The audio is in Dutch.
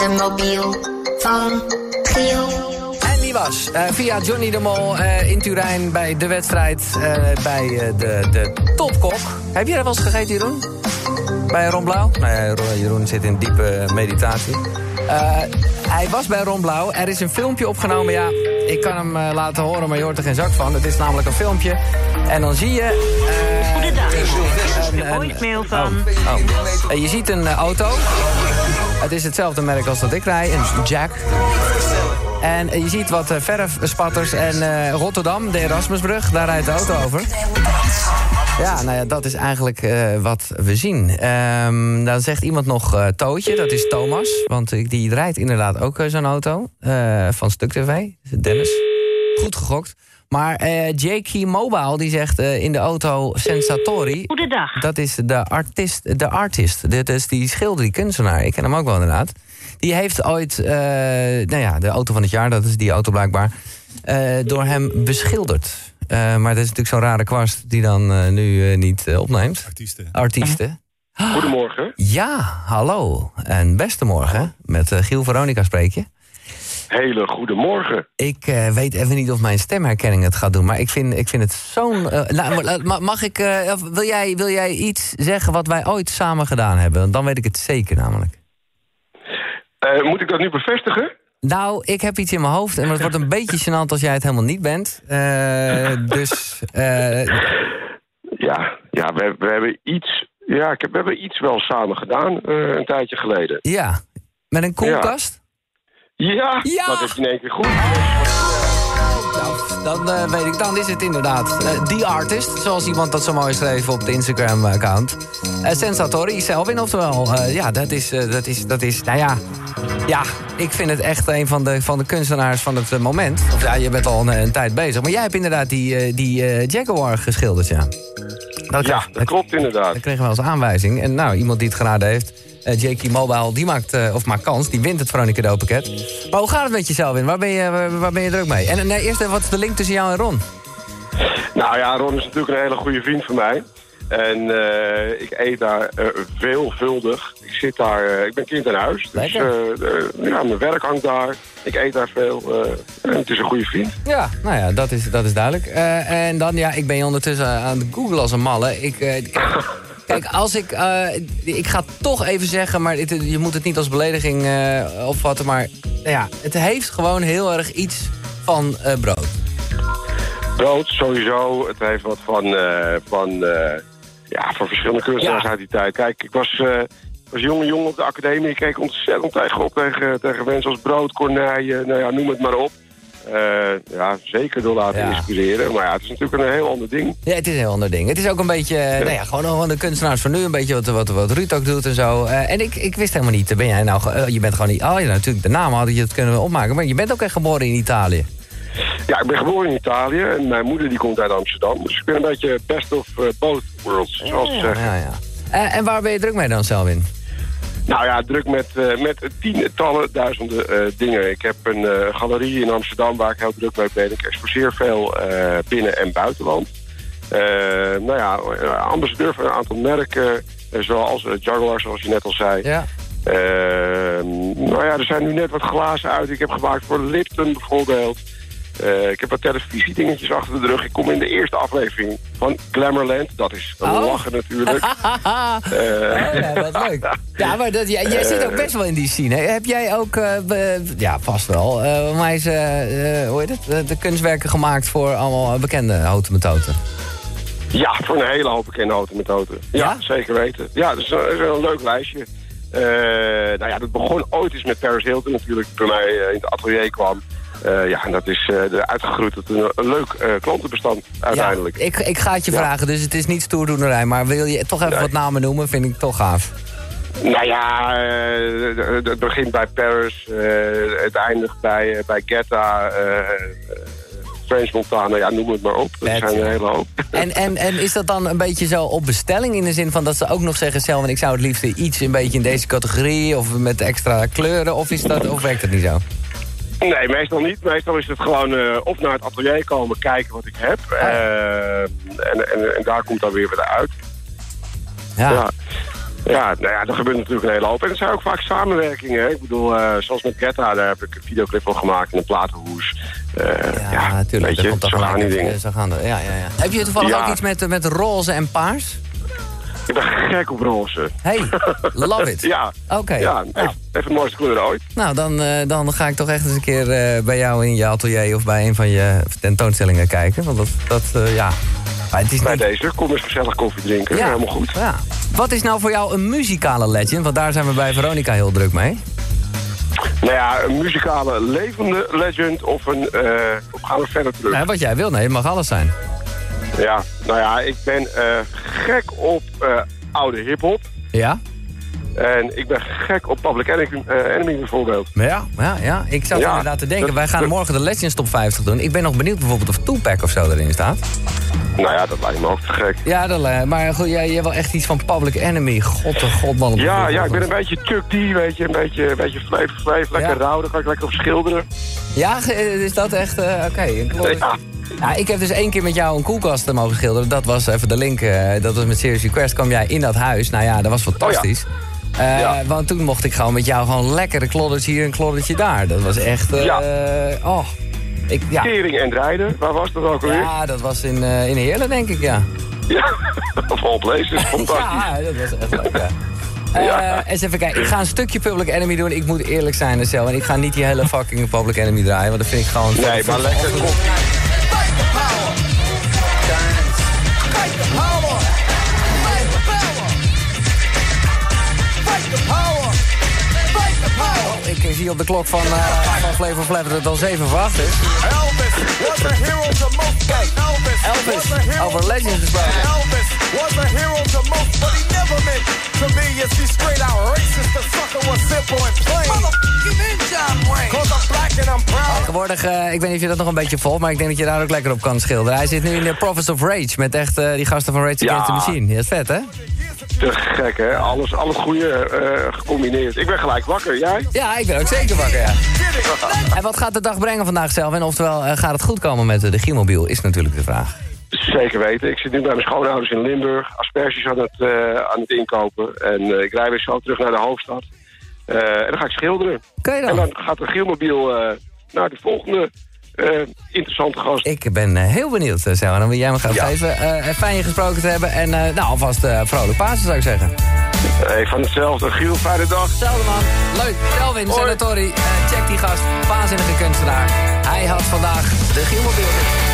de mobiel van Giel. En die was eh, via Johnny de Mol eh, in Turijn bij de wedstrijd eh, bij eh, de, de Topkok. Heb jij dat wel eens gegeten, Jeroen? Bij Ron Blauw? Nou ja, Ron- Jeroen zit in diepe meditatie. Eh, hij was bij Ron Blauw. Er is een filmpje opgenomen. Ja, ik kan hem laten horen, maar je hoort er geen zak van. Het is namelijk een filmpje. En dan zie je... eh, Goedendag. een- voicemail van... Oh, oh. Je ziet een auto. Het is hetzelfde merk als dat ik rij, een Jack. En je ziet wat eh, verfspatters en eh, Rotterdam, de Erasmusbrug, daar rijdt de auto over. Ja, nou ja, dat is eigenlijk eh, wat we zien. Ehm, dan zegt iemand nog eh, Tootje, dat is Thomas. Want die rijdt inderdaad ook zo'n auto van Stuk TV. Dennis. Goed gegokt. Maar eh J.K. Mobile die zegt eh, in de auto Sensatori... Goedendag. Dat is de artist, de artist. Dit is die schilder, die kunstenaar. Ik ken hem ook wel inderdaad. Die heeft ooit, eh, nou ja, de auto van het jaar, dat is die auto blijkbaar, eh, door hem beschilderd. Eh, maar dat is natuurlijk zo'n rare kwast die dan eh, nu eh, niet opneemt. Artiesten. Artiesten. Goedemorgen. Ja, hallo. En beste morgen. Met eh, Giel Veronica spreek je. Hele goede morgen. Ik eh, weet even niet of mijn stemherkenning het gaat doen, maar ik vind, ik vind het zo'n. eh, nou, ma- mag ik. eh, wil, jij, wil jij iets zeggen wat wij ooit samen gedaan hebben? Dan weet ik het zeker namelijk. Eh, moet ik dat nu bevestigen? Nou, ik heb iets in mijn hoofd en het wordt een beetje gênant als jij het helemaal niet bent. Eh, dus. eh, Ja, ja we, we hebben iets. Ja, ik heb, we hebben iets wel samen gedaan eh, een tijdje geleden. ja. Met een koelkast? Ja, Ja! dat heb je in één keer goed. Nou, dan eh, weet ik, dan is het inderdaad eh, The Artist, zoals iemand dat zo mooi schreef op de Instagram-account. Eh Sensatori, Selvin, oftewel. eh, ja, dat is, eh, dat is, dat is, nou ja, ja, ik vind het echt een van de, van de kunstenaars van het moment. Of ja, je bent al een, een tijd bezig, maar jij hebt inderdaad die, eh, die eh, Jaguar geschilderd, ja. Dat Ja, kreeg- dat klopt inderdaad. dat kregen we als aanwijzing. En nou, iemand die het geraden heeft, J.K. Mobile, die maakt, eh, of maakt kans. Die wint het Veronica cadeaupakket. Maar hoe gaat het met jezelf in? Waar ben je, waar, waar ben je druk mee? En eh, nee, eerst even, wat is de link tussen jou en Ron? Nou ja, Ron is natuurlijk een hele goede vriend van mij. En eh, ik eet daar eh, veelvuldig. Ik zit daar, eh, ik ben kind aan huis. Dus eh, eh, ja, mijn werk hangt daar. Ik eet daar veel. eh, en het is een goede vriend. Ja, nou ja, dat is, dat is duidelijk. Eh, en dan, ja, ik ben je ondertussen aan het googlen als een malle. Ik, eh, kijk, als ik... eh, ik ga toch even zeggen, maar het- je moet het niet als belediging eh, opvatten. Maar nou ja, het heeft gewoon heel erg iets van eh, brood. Brood sowieso. Het heeft wat van, van, ja, van verschillende kunstenaars Ja. uit die tijd. Kijk, ik was, was jonge jongen op de academie. Ik keek ontzettend tegen op tegen, tegen mensen als brood, kornijen, nou ja, noem het maar op. Eh, ja, zeker door laten Ja. inspireren. Maar ja, het is natuurlijk een heel ander ding. Ja, het is een heel ander ding. Het is ook een beetje, nou ja, gewoon van de kunstenaars van nu. Een beetje wat, wat, wat Ruud ook doet en zo. Eh, en ik, ik wist helemaal niet, ben jij nou, eh, je bent gewoon niet, oh ja, natuurlijk, de naam had je het kunnen opmaken. Maar je bent ook echt geboren in Italië. Ja, ik ben geboren in Italië en mijn moeder die komt uit Amsterdam. Dus ik ben een beetje best of both worlds, zoals ze zeggen. Ja, ja. En waar ben je druk mee dan, Selwin? Nou ja, druk met, eh, met tientallen duizenden eh, dingen. Ik heb een eh, galerie in Amsterdam waar ik heel druk mee ben. Ik exposeer veel binnen- en buitenland. Nou ja, ambassadeur van een aantal merken, zoals Jaguar, zoals je net al zei. Ja. Nou ja, er zijn nu net wat glazen uit. Ik heb gemaakt voor Lipton bijvoorbeeld. Eh, ik heb wat televisiedingetjes achter de rug. Ik kom in de eerste aflevering van Glamourland. Dat is een Oh. lachen natuurlijk. Eh, ja, wat leuk. Ja, maar dat, jij, jij zit ook best wel in die scene. hè? Heb jij ook, eh, be- ja, vast wel, mij is, hoe heet het, de kunstwerken gemaakt voor allemaal bekende houten metoten? Ja, voor een hele hoop bekende automethode. Ja, Ja? zeker weten. Ja, dat is een, is een leuk lijstje. Nou ja, dat begon ooit eens met Paris Hilton natuurlijk, mij eh, in het atelier kwam. Eh, ja, en dat is eh, er uitgegroeid tot een, een leuk eh, klantenbestand uiteindelijk. Ja, ik, ik ga het je Ja. vragen, dus het is niet stoerdoenerij. Maar wil je toch even Nee. wat namen noemen, vind ik toch gaaf. Nou ja, eh, het begint bij Paris, eh, het eindigt bij, eh, bij eh, eh, French Montana, ja, noem het maar op. Dat zijn een hele hoop. En, en, en is dat dan een beetje zo op bestelling in de zin van dat ze ook nog zeggen... zelf, ik zou het liefst iets een beetje in deze categorie of met extra kleuren... of, is dat, of werkt dat niet zo? Nee, meestal niet. Meestal is het gewoon eh, of naar het atelier komen, kijken wat ik heb. eh, en, en, en daar komt dan weer wat uit. Ja. Ja. Ja, nou ja, er gebeurt natuurlijk een hele hoop. En het zijn ook vaak samenwerkingen. Hè? Ik bedoel, eh, zoals met Greta, daar heb ik een videoclip van gemaakt in een platenhoes. Uh, ja, natuurlijk. Weet je, komt zo gaan die dingen. Zo gaan ja, ja, ja. Heb je toevallig Ja. ook iets met, met roze en paars? Ik ben gek op roze. Hey, love it. Ja. Oké. Ja, Nou. even, het mooiste kleur ooit. Nou, dan, eh, dan ga ik toch echt eens een keer eh, bij jou in je atelier of bij een van je tentoonstellingen kijken. Want dat, dat eh, ja. Maar het is Bij niet... deze, kom eens gezellig koffie drinken. Ja, Helemaal goed. Ja. Wat is nou voor jou een muzikale legend? Want daar zijn we bij Veronica heel druk mee. Nou ja, een muzikale levende legend of een... of gaan we verder terug? Wat jij wil, nee, het mag alles zijn. Ja, nou ja, ik ben eh, gek op eh, oude hip-hop. Ja? En ik ben gek op Public Enemy, eh, Enemy bijvoorbeeld. Ja, ja, ja. Ik zat Ja, inderdaad te denken, dat- wij gaan morgen de Legends Top 50 doen. Ik ben nog benieuwd bijvoorbeeld of Tupac of zo erin staat. Nou ja, dat lijkt me ook te gek. Ja, dat, eh, maar goed, jij, jij wil echt iets van Public Enemy. God de god, man. Ja, ja, ik ben een beetje Chuck D, weet je. Een beetje, een beetje vleef, vleef, lekker Ja. rauw. Daar kan ik lekker op schilderen. Ja, is dat echt... Oké, kleur- Ja. Ja, ik heb dus één keer met jou een koelkast eh, mogen schilderen. Dat was even de link. eh, dat was met Serious Request. kwam jij in dat huis. Nou ja, dat was fantastisch. Eh, Ja. Want toen mocht ik gewoon met jou gewoon lekker een kloddertje hier en een kloddertje daar. Dat was echt... Ja. Oh. Ik, ja. Kering en rijden, waar was dat ook alweer? ja, dat was in, eh in Heerlen, denk ik, ja. Ja, of all places, fantastisch. Ja, dat was echt leuk, ja. Ja. eens even kijken. Ik ga een stukje Public Enemy doen. Ik moet eerlijk zijn, Marcel. En ik ga niet die hele fucking Public Enemy draaien. Want dat vind ik gewoon... Nee, maar lekker Ik zie op de klok van, uh, van Flavor Flav dat het al 7 voor 8 is. Elvis was a hero to most. Elvis, Elvis, was a hero over Legends gesproken. Elvis was a hero to most, but he never meant to be. See, straight out Tegenwoordig, eh, ik weet niet of je dat nog een beetje volgt, maar ik denk dat je daar ook lekker op kan schilderen. Hij zit nu in de Prophets of Rage met echt eh, die gasten van Rage. Against the Machine. Ja, dat is vet, hè? Te gek, hè? Alles, al het goede eh, gecombineerd. Ik ben gelijk wakker. Jij? Ja, ik ben ook zeker wakker, ja. En wat gaat de dag brengen vandaag zelf? En oftewel, gaat het goed komen met de Gielmobiel, is natuurlijk de vraag. Zeker weten. Ik zit nu bij mijn schoonouders in Limburg. Asperges aan het, aan het inkopen. En ik rij weer zo terug naar de hoofdstad. En dan ga ik schilderen. Kun je En dan? dan gaat de Gielmobiel naar de volgende eh, interessante gast. Ik ben eh, heel benieuwd, uh, Selma. Dan wil jij me gaan Ja. geven. Eh, fijn je gesproken te hebben. En nou, alvast vrolijk Pasen, zou ik zeggen. Hey, van hetzelfde. Giel, fijne dag. Hetzelfde man. Leuk. Kelvin, Hoi. Senatori. Check die gast. Waanzinnige kunstenaar. Hij had vandaag de Gielmobiel.